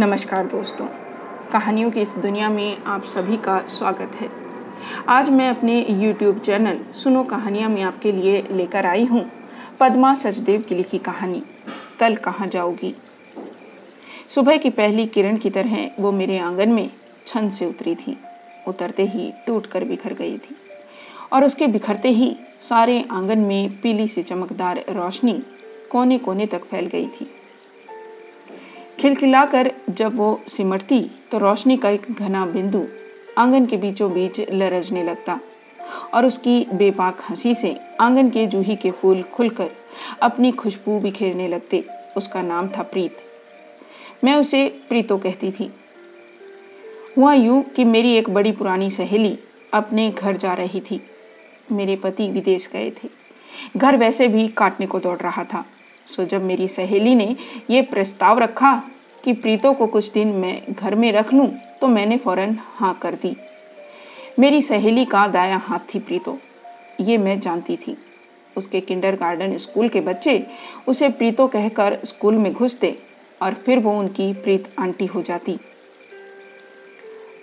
नमस्कार दोस्तों, कहानियों की इस दुनिया में आप सभी का स्वागत है। आज मैं अपने YouTube चैनल सुनो कहानियाँ में आपके लिए लेकर आई हूँ पद्मा सचदेव की लिखी कहानी, कल कहाँ जाओगी? सुबह की पहली किरण की तरह वो मेरे आँगन में छंद से उतरी थी। उतरते ही टूट कर बिखर गई थी और उसके बिखरते ही सारे आँगन में पीली से चमकदार रोशनी कोने कोने तक फैल गई थी। खिलखिलाकर जब वो सिमटती तो रोशनी का एक घना बिंदु आँगन के बीचों बीच लरजने लगता और उसकी बेपाक हँसी से आँगन के जूही के फूल खुलकर अपनी खुशबू बिखेरने लगते। उसका नाम था प्रीत। मैं उसे प्रीतो कहती थी। हुआ यूँ कि मेरी एक बड़ी पुरानी सहेली अपने घर जा रही थी। मेरे पति विदेश गए थे। घर वैसे भी काटने को दौड़ रहा था। सो जब मेरी सहेली ने यह प्रस्ताव रखा कि प्रीतो को कुछ दिन मैं घर में रख लूँ तो मैंने फ़ौरन हाँ कर दी। मेरी सहेली का दाया हाथ थी प्रीतो, ये मैं जानती थी। उसके किंडर गार्डन स्कूल के बच्चे उसे प्रीतो कहकर स्कूल में घुसते और फिर वो उनकी प्रीत आंटी हो जाती।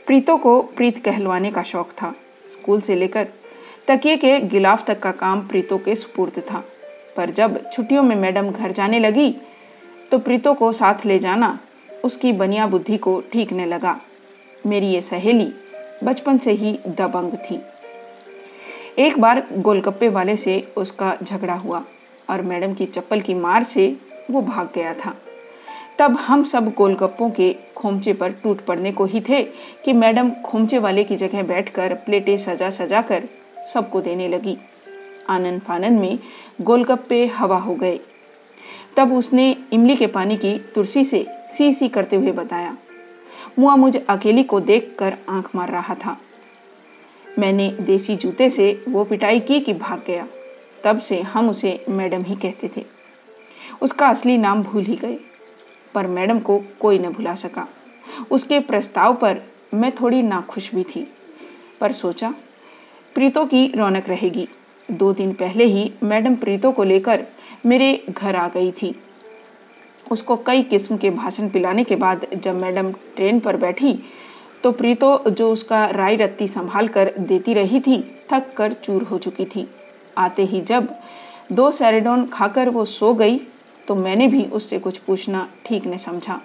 प्रीतो को प्रीत कहलवाने का शौक था। स्कूल से लेकर तकिए के गिलाफ तक का काम प्रीतो के सुपुर्द था। पर जब छुट्टियों में मैडम घर जाने लगी तो प्रीतो को साथ ले जाना उसकी बनिया बुद्धि को ठीकने लगा। मेरी ये सहेली बचपन से ही दबंग थी। एक बार गोलगप्पे वाले से उसका झगड़ा हुआ और मैडम की चप्पल की मार से वो भाग गया था। तब हम सब गोलगप्पों के खोमचे पर टूट पड़ने को ही थे कि मैडम खोमचे वाले की जगह बैठकर प्लेटें सजा सजा कर सबको देने लगी। आनंद फानन में गोलगप्पे हवा हो गए। तब उसने इमली के पानी की तुलसी से सी सी करते हुए बताया। मुआ मुझ अकेली को देखकर आँख मार रहा था। मैंने देसी जूते से वो पिटाई की कि भाग गया। तब से हम उसे मैडम ही कहते थे। उसका असली नाम भूल ही गए। पर मैडम को कोई न भुला सका। उसके प्रस्ताव पर मैं थोड़ी नाखुश भी थी। पर सोचा, प्रीतो की रौनक रहेगी। दो दिन पहले ही मैडम प्रीतो को लेकर मेरे घर आ गई थी। उसको कई किस्म के भाषण पिलाने के बाद जब मैडम ट्रेन पर बैठी तो प्रीतो जो उसका राय रत्ती संभाल कर देती रही थी, थक कर चूर हो चुकी थी। आते ही जब दो सैरेडोन खाकर वो सो गई तो मैंने भी उससे कुछ पूछना ठीक न समझा।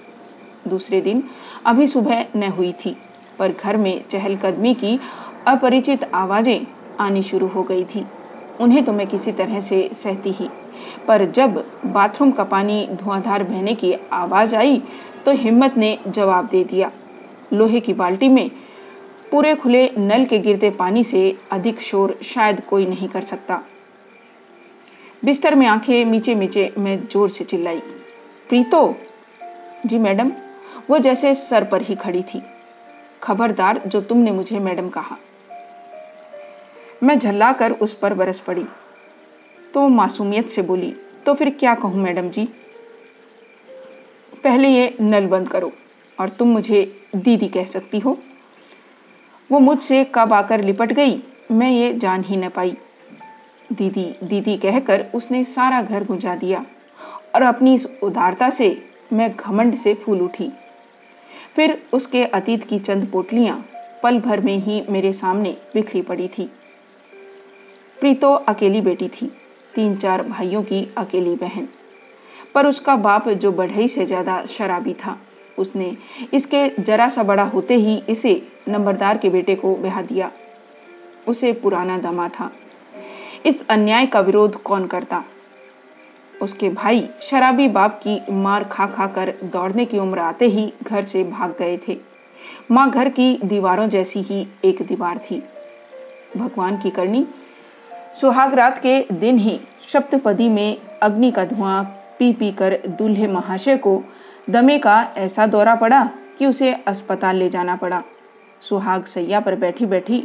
दूसरे दिन अभी सुबह न हुई थी, पर घर में चहलकदमी की अपरिचित आवाज़ें आनी शुरू हो गई थी। उन्हें तो मैं किसी तरह से सहती ही। पर जब बाथरूम का पानी धुआंधार बहने की आवाज़ आई तो हिम्मत ने जवाब दे दिया। लोहे की बाल्टी में पूरे खुले नल के गिरते पानी से अधिक शोर शायद कोई नहीं कर सकता। बिस्तर में आँखें मीचे मीचे मैं ज़ोर से चिल्लाई, प्रीतो! जी मैडम। वो जैसे सर पर ही खड़ी थी। खबरदार जो तुमने मुझे मैडम कहा। मैं झल्ला कर उस पर बरस पड़ी। तो मासूमियत से बोली तो फिर क्या कहूँ मैडम जी? पहले ये नल बंद करो और तुम मुझे दीदी कह सकती हो। वो मुझसे कब आकर लिपट गई, मैं ये जान ही न पाई। दीदी दीदी कहकर उसने सारा घर गुंजा दिया और अपनी इस उदारता से मैं घमंड से फूल उठी। फिर उसके अतीत की चंद पोटलियाँ पल भर में ही मेरे सामने बिखरी पड़ी थी। प्रीतो अकेली बेटी थी, तीन चार भाइयों की अकेली बहन। पर उसका बाप जो बढ़ई से ज़्यादा शराबी था, उसने इसके जरा सा बड़ा होते ही इसे नंबरदार के बेटे को ब्याह दिया। उसे पुराना दमा था। इस अन्याय का विरोध कौन करता? उसके भाई शराबी बाप की मार खा खा कर दौड़ने की उम्र आते ही घर से भाग गए थे। माँ घर की दीवारों जैसी ही एक दीवार थी। भगवान की करनी सुहाग रात के दिन ही सप्तपदी में अग्नि का धुआँ पी पी कर दूल्हे महाशय को दमे का ऐसा दौरा पड़ा कि उसे अस्पताल ले जाना पड़ा। सुहाग सैया पर बैठी बैठी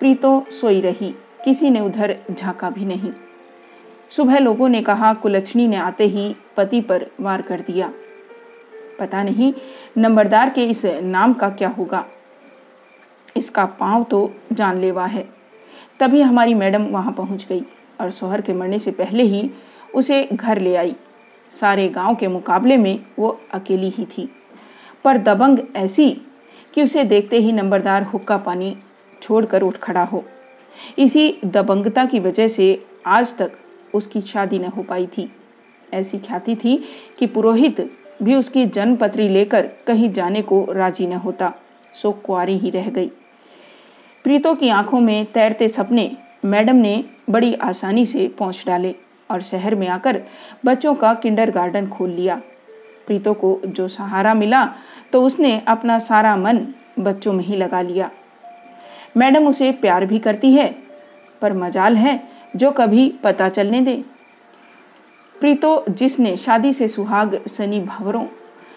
प्रीतो सोई रही, किसी ने उधर झांका भी नहीं। सुबह लोगों ने कहा कुलछनी ने आते ही पति पर वार कर दिया। पता नहीं नंबरदार के इस नाम का क्या होगा। इसका पाँव तो जानलेवा है। तभी हमारी मैडम वहाँ पहुँच गई और सोहर के मरने से पहले ही उसे घर ले आई। सारे गाँव के मुकाबले में वो अकेली ही थी। पर दबंग ऐसी कि उसे देखते ही नंबरदार हुक्का पानी छोड़कर उठ खड़ा हो। इसी दबंगता की वजह से आज तक उसकी शादी न हो पाई थी। ऐसी ख्याति थी कि पुरोहित भी उसकी जन्मपत्री लेकर कहीं जाने को राज़ी न होता, सो कुआरी ही रह गई। प्रीतों की आँखों में तैरते सपने मैडम ने बड़ी आसानी से पहुँच डाले और शहर में आकर बच्चों का किंडर गार्डन खोल लिया। प्रीतो को जो सहारा मिला तो उसने अपना सारा मन बच्चों में ही लगा लिया। मैडम उसे प्यार भी करती है, पर मजाल है जो कभी पता चलने दे। प्रीतो जिसने शादी से सुहाग सनी भवरों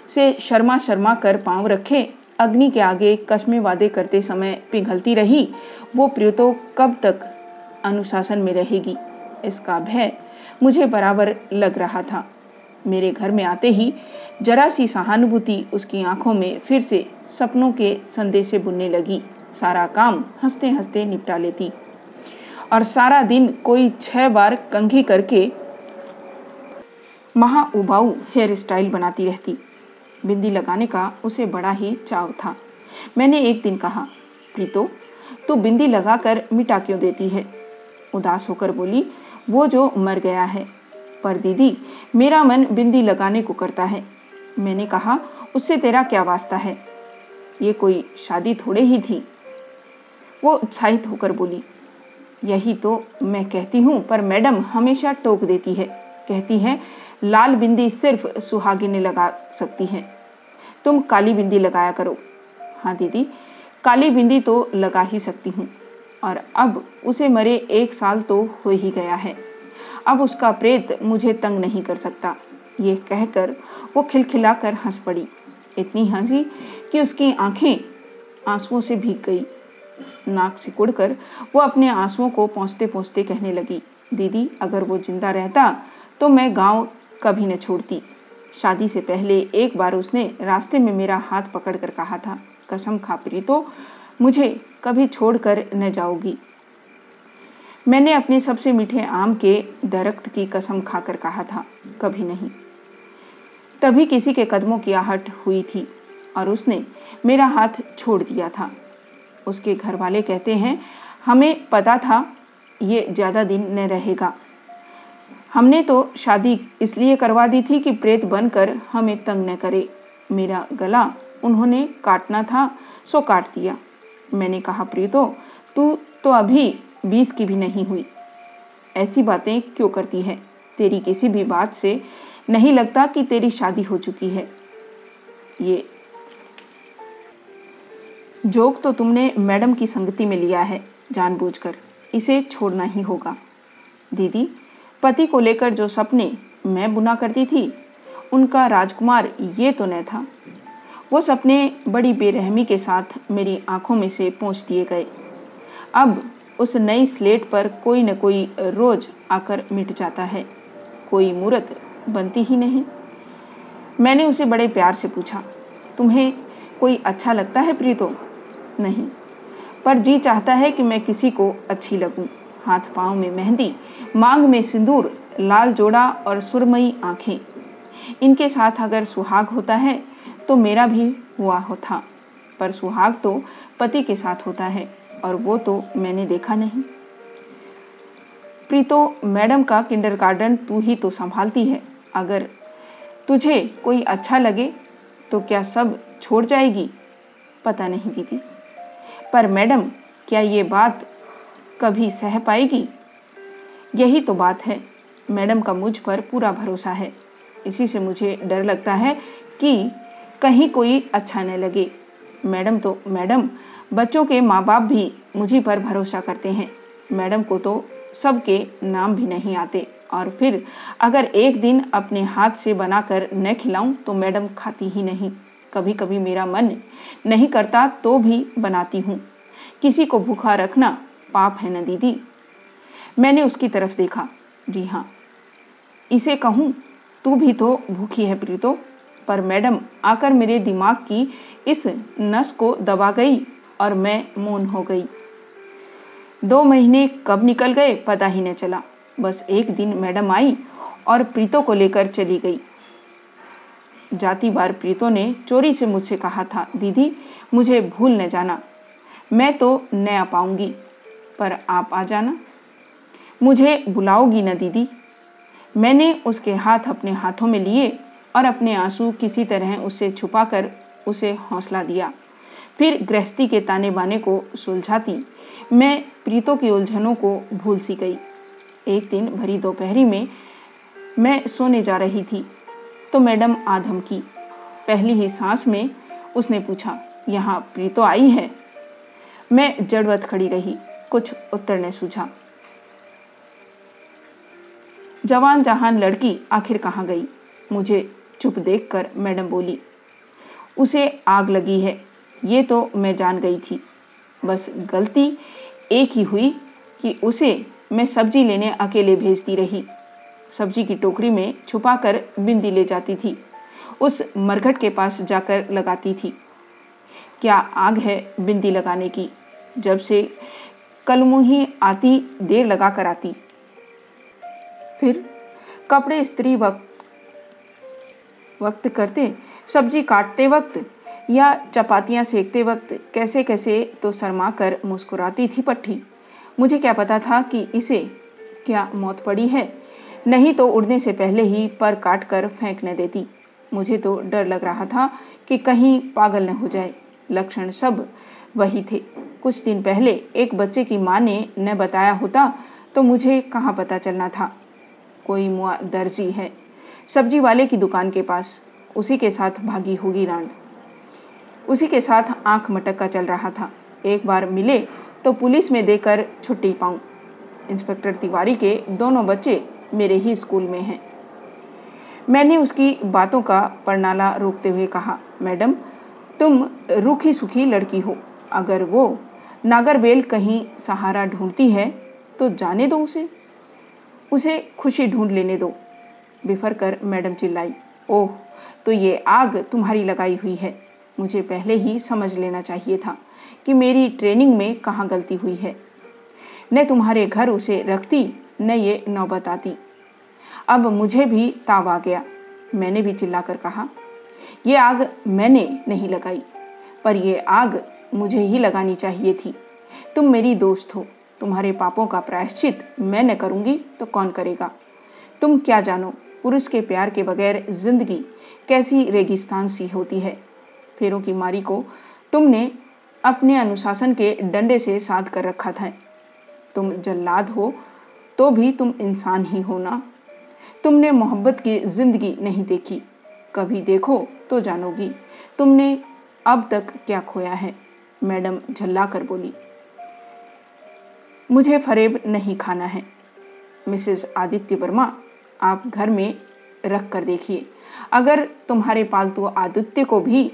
से शर्मा शर्मा कर पाँव रखे अग्नि के आगे कस्मे वादे करते समय पिघलती रही, वो प्रियतो कब तक अनुशासन में रहेगी? इसका भय मुझे बराबर लग रहा था। मेरे घर में आते ही जरा सी सहानुभूति उसकी आँखों में फिर से सपनों के संदेशे बुनने लगी। सारा काम हँसते हँसते निपटा लेती। और सारा दिन कोई छह बार कंघी करके महा उबाऊ हेयर स्टाइल बनाती रहती। बिंदी लगाने का उसे बड़ा ही चाव था। मैंने एक दिन कहा, प्रीतो, तू बिंदी लगाकर मिटा क्यों देती है? उदास होकर बोली, वो जो मर गया है, पर दीदी, मेरा मन बिंदी लगाने को करता है। मैंने कहा, उससे तेरा क्या वास्ता है? ये कोई शादी थोड़े ही थी। वो उत्साहित होकर बोली, यही तो मैं कहती हूँ, पर मैडम हमेशा टोक देती है, कहती है लाल बिंदी सिर्फ़ सुहागिने लगा सकती हैं। तुम काली बिंदी लगाया करो। हाँ दीदी, काली बिंदी तो लगा ही सकती हूँ। और अब उसे मरे एक साल तो हो ही गया है। अब उसका प्रेत मुझे तंग नहीं कर सकता। ये कहकर वो खिलखिलाकर हंस पड़ी। इतनी हँसी कि उसकी आँखें आंसुओं से भीग गई। नाक सिकुड़ कर वो अपने आंसुओं को पहुँचते पहुँचते कहने लगी, दीदी, अगर वो ज़िंदा रहता तो मैं गाँव कभी न छोड़ती। शादी से पहले एक बार उसने रास्ते में मेरा हाथ पकड़कर कहा था, कसम खा तो मुझे कभी छोड़कर न जाओगी। मैंने अपने सबसे मीठे आम के दरख्त की कसम खाकर कहा था, कभी नहीं। तभी किसी के कदमों की आहट हुई थी और उसने मेरा हाथ छोड़ दिया था। उसके घर वाले कहते हैं, हमें पता था ये ज़्यादा दिन न रहेगा। हमने तो शादी इसलिए करवा दी थी कि प्रेत बनकर हमें तंग न करे। मेरा गला उन्होंने काटना था, सो काट दिया। मैंने कहा, प्रीतो, तू तो अभी बीस की भी नहीं हुई। ऐसी बातें क्यों करती है? तेरी किसी भी बात से नहीं लगता कि तेरी शादी हो चुकी है। ये जोक तो तुमने मैडम की संगति में लिया है, जानबूझकर। इसे छोड़ना ही होगा। दीदी पति को लेकर जो सपने मैं बुना करती थी, उनका राजकुमार ये तो न था। वो सपने बड़ी बेरहमी के साथ मेरी आँखों में से पहुँच दिए गए। अब उस नई स्लेट पर कोई न कोई रोज आकर मिट जाता है। कोई मूर्त बनती ही नहीं। मैंने उसे बड़े प्यार से पूछा, तुम्हें कोई अच्छा लगता है प्रीतो? नहीं, पर जी चाहता है कि मैं किसी को अच्छी लगूं। हाथ पाँव में मेहंदी, मांग में सिंदूर, लाल जोड़ा और सुरमई आँखें। इनके साथ अगर सुहाग होता है तो मेरा भी हुआ होता। पर सुहाग तो पति के साथ होता है, और वो तो मैंने देखा नहीं। प्रीतो, मैडम का किंडर गार्डन तू ही तो संभालती है। अगर तुझे कोई अच्छा लगे तो क्या सब छोड़ जाएगी? पता नहीं दीदी। पर मैडम, क्या ये बात कभी सह पाएगी? यही तो बात है। मैडम का मुझ पर पूरा भरोसा है। इसी से मुझे डर लगता है कि कहीं कोई अच्छा न लगे। मैडम तो मैडम, बच्चों के माँ बाप भी मुझी पर भरोसा करते हैं। मैडम को तो सबके नाम भी नहीं आते। और फिर अगर एक दिन अपने हाथ से बनाकर न खिलाऊं तो मैडम खाती ही नहीं। कभी कभी मेरा मन नहीं करता तो भी बनाती हूँ। किसी को भूखा रखना पाप है न, दीदी? मैंने उसकी तरफ़ देखा। जी हाँ। इसे कहूँ, तू भी तो भूखी है प्रीतो। पर मैडम, आकर मेरे दिमाग की इस नस को दबा गई और मैं मौन हो गई। दो महीने कब निकल गए, पता ही न चला। बस एक दिन मैडम आई और प्रीतो को लेकर चली गई। जाती बार प्रीतो ने चोरी से मुझसे कहा था, दीदी, मुझे भूल न जाना। मैं तो न पाऊँगी। पर आप आ जाना। मुझे बुलाओगी न दीदी। मैंने उसके हाथ अपने हाथों में लिए और अपने आँसू किसी तरह उससे छुपाकर उसे हौसला दिया। फिर गृहस्थी के ताने बाने को सुलझाती। मैं प्रीतों की उलझनों को भूल सी गई। एक दिन भरी दोपहरी में मैं सोने जा रही थी तो मैडम आधम की पहली ही सांस में उसने पूछा, यहाँ प्रीतो आई है? मैं जड़वत खड़ी रही। कुछ उत्तर ने सूझा। जवान जहान लड़की आखिर कहाँ गई? मुझे चुप देखकर मैडम बोली, उसे आग लगी है। ये तो मैं जान गई थी। बस गलती एक ही हुई कि उसे मैं सब्ज़ी लेने अकेले भेजती रही। सब्ज़ी की टोकरी में छुपाकर बिंदी ले जाती थी। उस मरघट के पास जाकर लगाती थी। क्या आग है बिंदी लगाने की? जब से कलमुही आती देर लगा कर आती। फिर कपड़े स्त्री वक्त वक्त करते, सब्ज़ी काटते वक्त या चपातियाँ सेकते वक्त कैसे कैसे तो शर्मा कर मुस्कुराती थी पट्टी। मुझे क्या पता था कि इसे क्या मौत पड़ी है। नहीं तो उड़ने से पहले ही पर काट कर फेंकने देती। मुझे तो डर लग रहा था कि कहीं पागल न हो जाए। लक्षण सब वही थे। कुछ दिन पहले एक बच्चे की माँ ने, न बताया होता तो मुझे कहाँ पता चलना था। कोई मुआ दर्जी है, सब्ज़ी वाले की दुकान के पास। उसी के साथ भागी होगी रांड उसी के साथ आँख मटक का चल रहा था। एक बार मिले तो पुलिस में देकर छुट्टी पाऊँ। इंस्पेक्टर तिवारी के दोनों बच्चे मेरे ही स्कूल में हैं। मैंने उसकी बातों का परनाला रोकते हुए कहा, मैडम, तुम रूखी सुखी लड़की हो। अगर वो नागरबेल कहीं सहारा ढूंढती है तो जाने दो उसे। उसे खुशी ढूंढ लेने दो, बिफर कर मैडम चिल्लाई। ओह तो ये आग तुम्हारी लगाई हुई है। मुझे पहले ही समझ लेना चाहिए था कि मेरी ट्रेनिंग में कहाँ गलती हुई है। न तुम्हारे घर उसे रखती, न ये नौबत आती। अब मुझे भी ताव आ गया, मैंने भी चिल्लाकर कहा यह आग मैंने नहीं लगाई, पर यह आग मुझे ही लगानी चाहिए थी। तुम मेरी दोस्त हो। तुम्हारे पापों का प्रायश्चित मैं न करूँगी तो कौन करेगा? तुम क्या जानो, पुरुष के प्यार के बगैर ज़िंदगी कैसी रेगिस्तान सी होती है। फेरों की मारी को तुमने अपने अनुशासन के डंडे से साध कर रखा था। तुम जल्लाद हो तो भी तुम इंसान ही हो ना। तुमने मोहब्बत की ज़िंदगी नहीं देखी। कभी देखो तो जानोगी। तुमने अब तक क्या खोया है? मैडम झल्ला कर बोली, मुझे फरेब नहीं खाना है। मिसेस आदित्य वर्मा, आप घर में रख कर देखिए। अगर तुम्हारे पालतू आदित्य को भी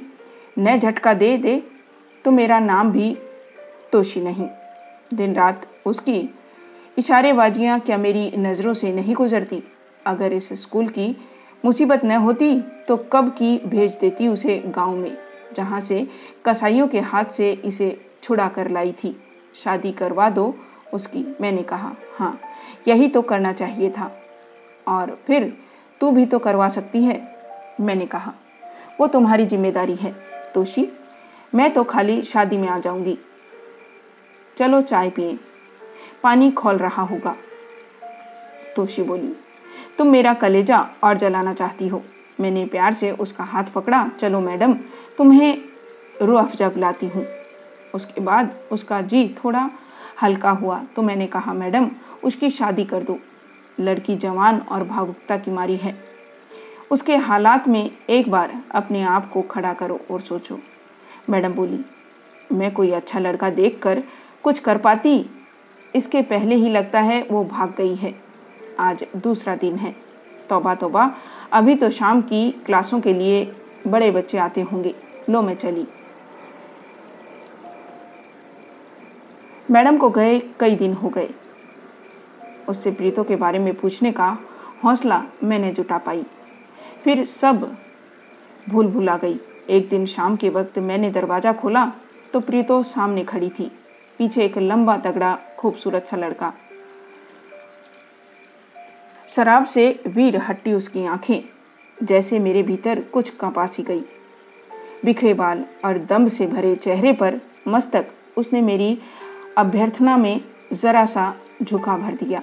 न झटका दे दे तो मेरा नाम भी तोशी नहीं। दिन रात उसकी इशारेबाजियाँ क्या मेरी नज़रों से नहीं गुजरती? अगर इस स्कूल की मुसीबत न होती तो कब की भेज देती उसे गाँव में? जहाँ से कसाईयों के हाथ से इसे छुड़ा कर लाई थी। शादी करवा दो, उसकी मैंने कहा हाँ यही तो करना चाहिए था। और फिर तू भी तो करवा सकती है, मैंने कहा। वो तुम्हारी ज़िम्मेदारी है, तोशी। मैं तो खाली शादी में आ जाऊँगी। चलो चाय पिए। पानी खोल रहा होगा। तोशी बोली, तुम मेरा कलेजा और जलाना चाहती हो। मैंने प्यार से उसका हाथ पकड़ा, चलो मैडम, तुम्हें रू अफजा पिलाती हूँ। उसके बाद उसका जी थोड़ा हल्का हुआ तो मैंने कहा, मैडम, उसकी शादी कर दो। लड़की जवान और भावुकता की मारी है। उसके हालात में एक बार अपने आप को खड़ा करो और सोचो। मैडम बोली, मैं कोई अच्छा लड़का देखकर कुछ कर पाती? इसके पहले ही लगता है वो भाग गई है। आज दूसरा दिन है। तोबा तोबा अभी तो शाम की क्लासों के लिए बड़े बच्चे आते होंगे। लो मैं चली। मैडम को गए, कई दिन हो गए। उससे प्रीतों के बारे में पूछने का हौसला मैंने जुटा पाई। फिर सब भूल भुला गई। एक दिन शाम के वक्त मैंने दरवाज़ा खोला तो प्रीतो सामने खड़ी थी। पीछे एक लंबा तगड़ा, खूबसूरत सा लड़का। शराब से वीर हट्टी उसकी आँखें, जैसे मेरे भीतर कुछ कपासी गई। बिखरे बाल और दम से भरे चेहरे पर मस्तक उसने मेरी अभ्यर्थना में जरा सा झुका भर दिया।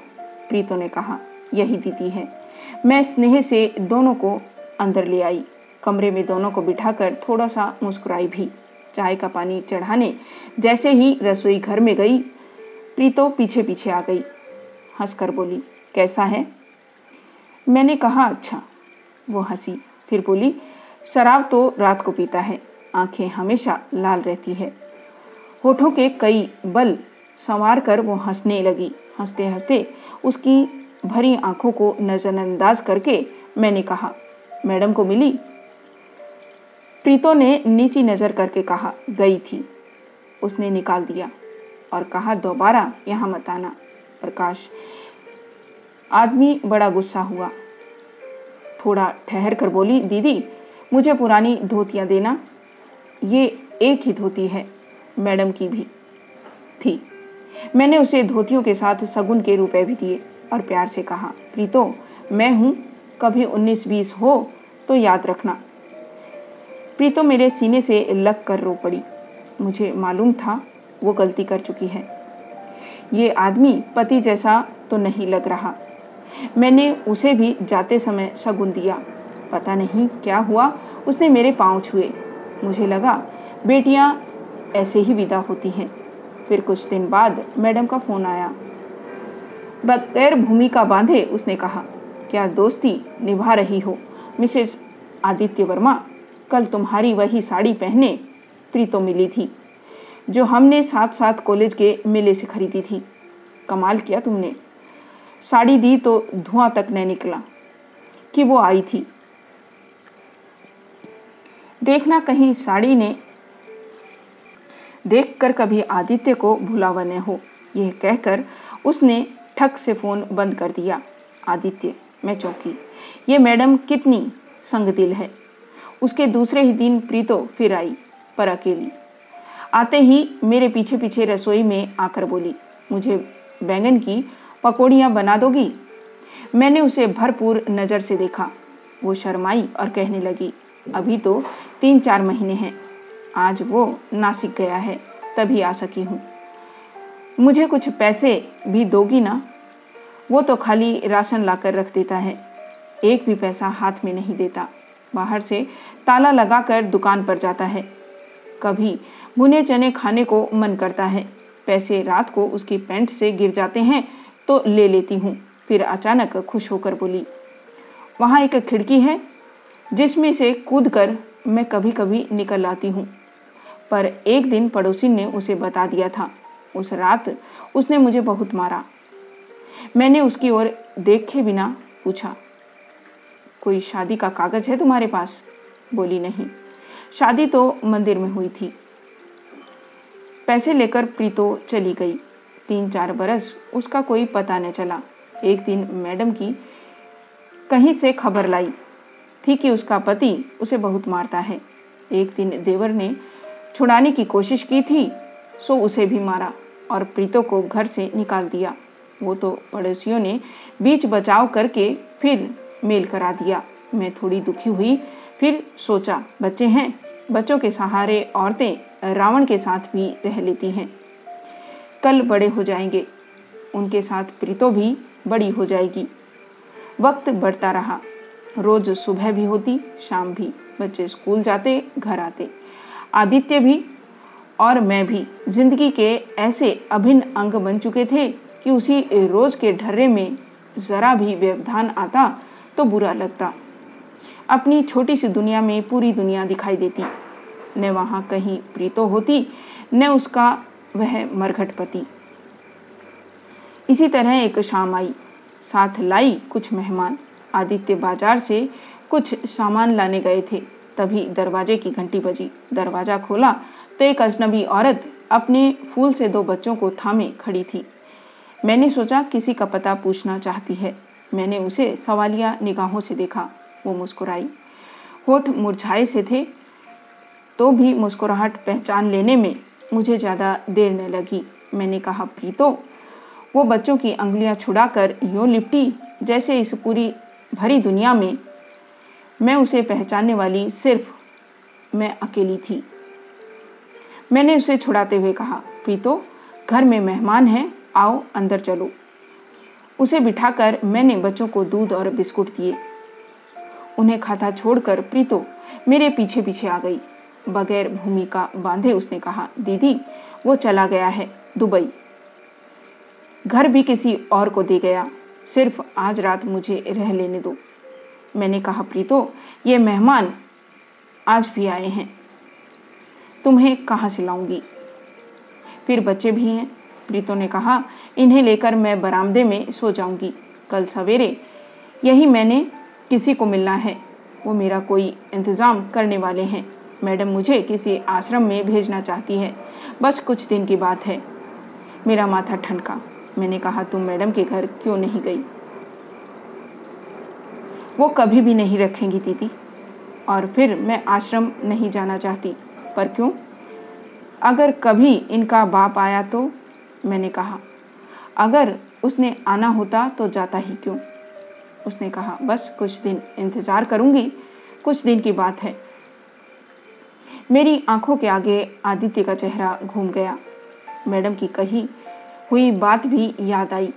प्रीतो ने कहा, यही दीदी है। मैं स्नेह से दोनों को अंदर ले आई। कमरे में दोनों को बिठाकर थोड़ा सा मुस्कुराई भी। चाय का पानी चढ़ाने जैसे ही रसोई घर में गई, प्रीतो पीछे पीछे आ गई। हंसकर बोली, कैसा है? मैंने कहा अच्छा। वो हँसी। फिर बोली, शराब तो रात को पीता है। आँखें हमेशा लाल रहती है। होठों के कई बल संवार कर वो हंसने लगी। हँसते हँसते उसकी भरी आँखों को नज़रअंदाज करके मैंने कहा, मैडम को मिली? प्रीतो ने नीची नज़र करके कहा, गई थी। उसने निकाल दिया और कहा, दोबारा यहाँ मत आना। प्रकाश आदमी बड़ा गुस्सा हुआ। थोड़ा ठहर कर बोली, दीदी, मुझे पुरानी धोतियाँ देना। ये एक ही धोती है, मैडम की भी थी। मैंने उसे धोतियों के साथ सगुन के रुपए भी दिए और प्यार से कहा, प्रीतो, मैं हूँ, कभी उन्नीस बीस हो तो याद रखना। प्रीतो मेरे सीने से लग कर रो पड़ी। मुझे मालूम था वो गलती कर चुकी है। ये आदमी पति जैसा तो नहीं लग रहा। मैंने उसे भी जाते समय शगुन दिया। पता नहीं क्या हुआ, उसने मेरे पाँव छुए। मुझे लगा, बेटियाँ ऐसे ही विदा होती हैं। फिर कुछ दिन बाद मैडम का फ़ोन आया। बगैर भूमिका बांधे उसने कहा, क्या दोस्ती निभा रही हो? मिसेज आदित्य वर्मा, कल तुम्हारी वही साड़ी पहने प्रीतो मिली थी, जो हमने साथ साथ कॉलेज के मेले से खरीदी थी। कमाल किया तुमने। साड़ी दी तो धुआँ तक न निकला कि वो आई थी। देखना कहीं साड़ी ने देखकर कभी आदित्य को भुलावा न हो, यह कहकर उसने ठक से फ़ोन बंद कर दिया। आदित्य, मैं चौंकी, ये मैडम कितनी संग दिल है। उसके दूसरे ही दिन प्रीतो फिर आई, पर अकेली। आते ही मेरे पीछे पीछे रसोई में आकर बोली, मुझे बैंगन की पकौड़ियाँ बना दोगी। मैंने उसे भरपूर नज़र से देखा। वो शर्माई और कहने लगी, अभी तो तीन चार महीने हैं। आज वो नासिक गया है, तभी आ सकी हूँ। मुझे कुछ पैसे भी दोगी ना? वो तो खाली राशन लाकर रख देता है। एक भी पैसा हाथ में नहीं देता। बाहर से ताला लगाकर दुकान पर जाता है। कभी भुने चने खाने को मन करता है। पैसे रात को उसकी पैंट से गिर जाते हैं। तो ले लेती हूँ। फिर अचानक खुश होकर बोली, वहाँ एक खिड़की है, जिसमें से कूद कर मैं कभी कभी निकल आती हूँ। पर एक दिन पड़ोसी ने उसे बता दिया था। उस रात उसने मुझे बहुत मारा। मैंने उसकी ओर देखे बिना पूछा, कोई शादी का कागज़ है तुम्हारे पास? बोली, नहीं। शादी तो मंदिर में हुई थी। पैसे लेकर प्रीतो चली गई। तीन चार बरस उसका कोई पता न चला। एक दिन मैडम की कहीं से खबर लाई। थी कि उसका पति उसे बहुत मारता है। एक दिन देवर ने छुड़ाने की कोशिश की थी, सो उसे भी मारा और प्रीतो को घर से निकाल दिया। वो तो पड़ोसियों ने बीच बचाव करके फिर मेल करा दिया। मैं थोड़ी दुखी हुई, फिर सोचा, बच्चे हैं। बच्चों के सहारे औरतें रावण के साथ भी रह लेती हैं। कल बड़े हो जाएँगे। उनके साथ प्रीतो भी बड़ी हो जाएगी। वक्त बढ़ता रहा। रोज सुबह भी होती, शाम भी। बच्चे स्कूल जाते, घर आते। आदित्य भी और मैं भी ज़िंदगी के ऐसे अभिन्न अंग बन चुके थे कि उसी रोज के ढर्रे में ज़रा भी व्यवधान आता तो बुरा लगता। अपनी छोटी सी दुनिया में पूरी दुनिया दिखाई देती। न वहाँ कहीं प्रीतो होती, न उसका वह मरघट पति इसी तरह एक शाम आई। साथ लाई कुछ मेहमान। आदित्य बाज़ार से कुछ सामान लाने गए थे। तभी दरवाजे की घंटी बजी। दरवाज़ा खोला तो एक अजनबी औरत अपने फूल से दो बच्चों को थामे खड़ी थी। मैंने सोचा किसी का पता पूछना चाहती है। मैंने उसे सवालिया निगाहों से देखा। वो मुस्कुराई। होठ मुरझाए से थे तो भी मुस्कुराहट पहचान लेने में मुझे ज़्यादा देर न लगी। मैंने कहा, प्रीतो, वो बच्चों की अंगुलियाँ छुड़ाकर यूँ लिपटी, जैसे इस पूरी भरी दुनिया में मैं उसे पहचानने वाली सिर्फ़ मैं अकेली थी। मैंने उसे छुड़ाते हुए कहा, प्रीतो, घर में मेहमान हैं, आओ अंदर चलो। उसे बिठाकर मैंने बच्चों को दूध और बिस्कुट दिए। उन्हें खाता छोड़कर प्रीतो मेरे पीछे पीछे आ गई। बगैर भूमिका बांधे उसने कहा, दीदी, वो चला गया है दुबई। घर भी किसी और को दे गया। सिर्फ़ आज रात मुझे रह लेने दो। मैंने कहा, प्रीतो, ये मेहमान आज भी आए हैं। तुम्हें कहाँ से लाऊँगी? फिर बच्चे भी हैं, प्रीतो ने कहा, इन्हें लेकर मैं बरामदे में सो जाऊँगी। कल सवेरे यही मैंने किसी को मिलना है। वो मेरा कोई इंतज़ाम करने वाले हैं। मैडम मुझे किसी आश्रम में भेजना चाहती है। बस कुछ दिन की बात है। मेरा माथा ठनका। मैंने कहा, तुम मैडम के घर क्यों नहीं गई? वो कभी भी नहीं रखेंगी दीदी। और फिर मैं आश्रम नहीं जाना चाहती। पर क्यों? अगर कभी इनका बाप आया तो? मैंने कहा, अगर उसने आना होता तो जाता ही क्यों? उसने कहा, बस कुछ दिन इंतज़ार करूँगी। कुछ दिन की बात है। मेरी आँखों के आगे आदित्य का चेहरा घूम गया। मैडम की कही हुई बात भी याद आई,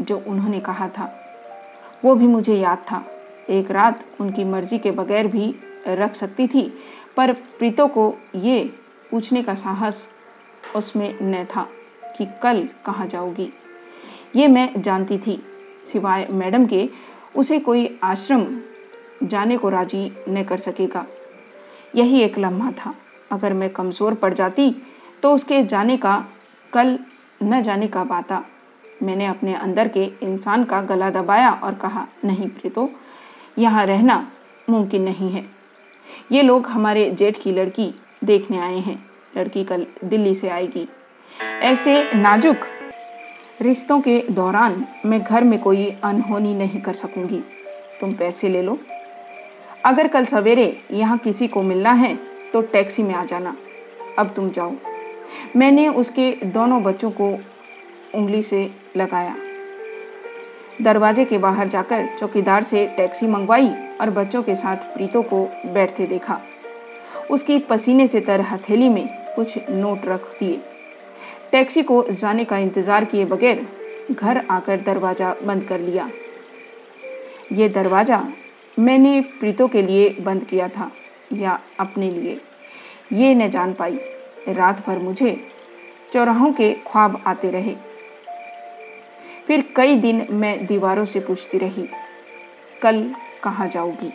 जो उन्होंने कहा था। वो भी मुझे याद था। एक रात उनकी मर्ज़ी के बगैर भी रख सकती थी, पर प्रीतो को ये पूछने का साहस उसमें न था कि कल कहाँ जाओगी ये मैं जानती थी, सिवाय मैडम के उसे कोई आश्रम जाने को राज़ी न कर सकेगा। यही एक लम्हा था। अगर मैं कमज़ोर पड़ जाती तो उसके जाने का, कल न जाने का बाता मैंने अपने अंदर के इंसान का गला दबाया और कहा, नहीं प्रीतो, यहाँ रहना मुमकिन नहीं है। ये लोग हमारे जेठ की लड़की देखने आए हैं। लड़की कल दिल्ली से आएगी। ऐसे नाजुक रिश्तों के दौरान मैं घर में कोई अनहोनी नहीं कर सकूँगी। तुम पैसे ले लो अगर कल सवेरे यहाँ किसी को मिलना है तो टैक्सी में आ जाना। अब तुम जाओ। मैंने उसके दोनों बच्चों को उंगली से लगाया। दरवाजे के बाहर जाकर चौकीदार से टैक्सी मंगवाई और बच्चों के साथ प्रीतो को बैठते देखा। उसकी पसीने से तर हथेली में कुछ नोट रख दिए। टैक्सी को जाने का इंतज़ार किए बगैर घर आकर दरवाज़ा बंद कर लिया। ये दरवाज़ा मैंने प्रीतों के लिए बंद किया था या अपने लिए। ये न जान पाई। रात भर मुझे चौराहों के ख्वाब आते रहे। फिर कई दिन मैं दीवारों से पूछती रही, कल कहाँ जाऊगी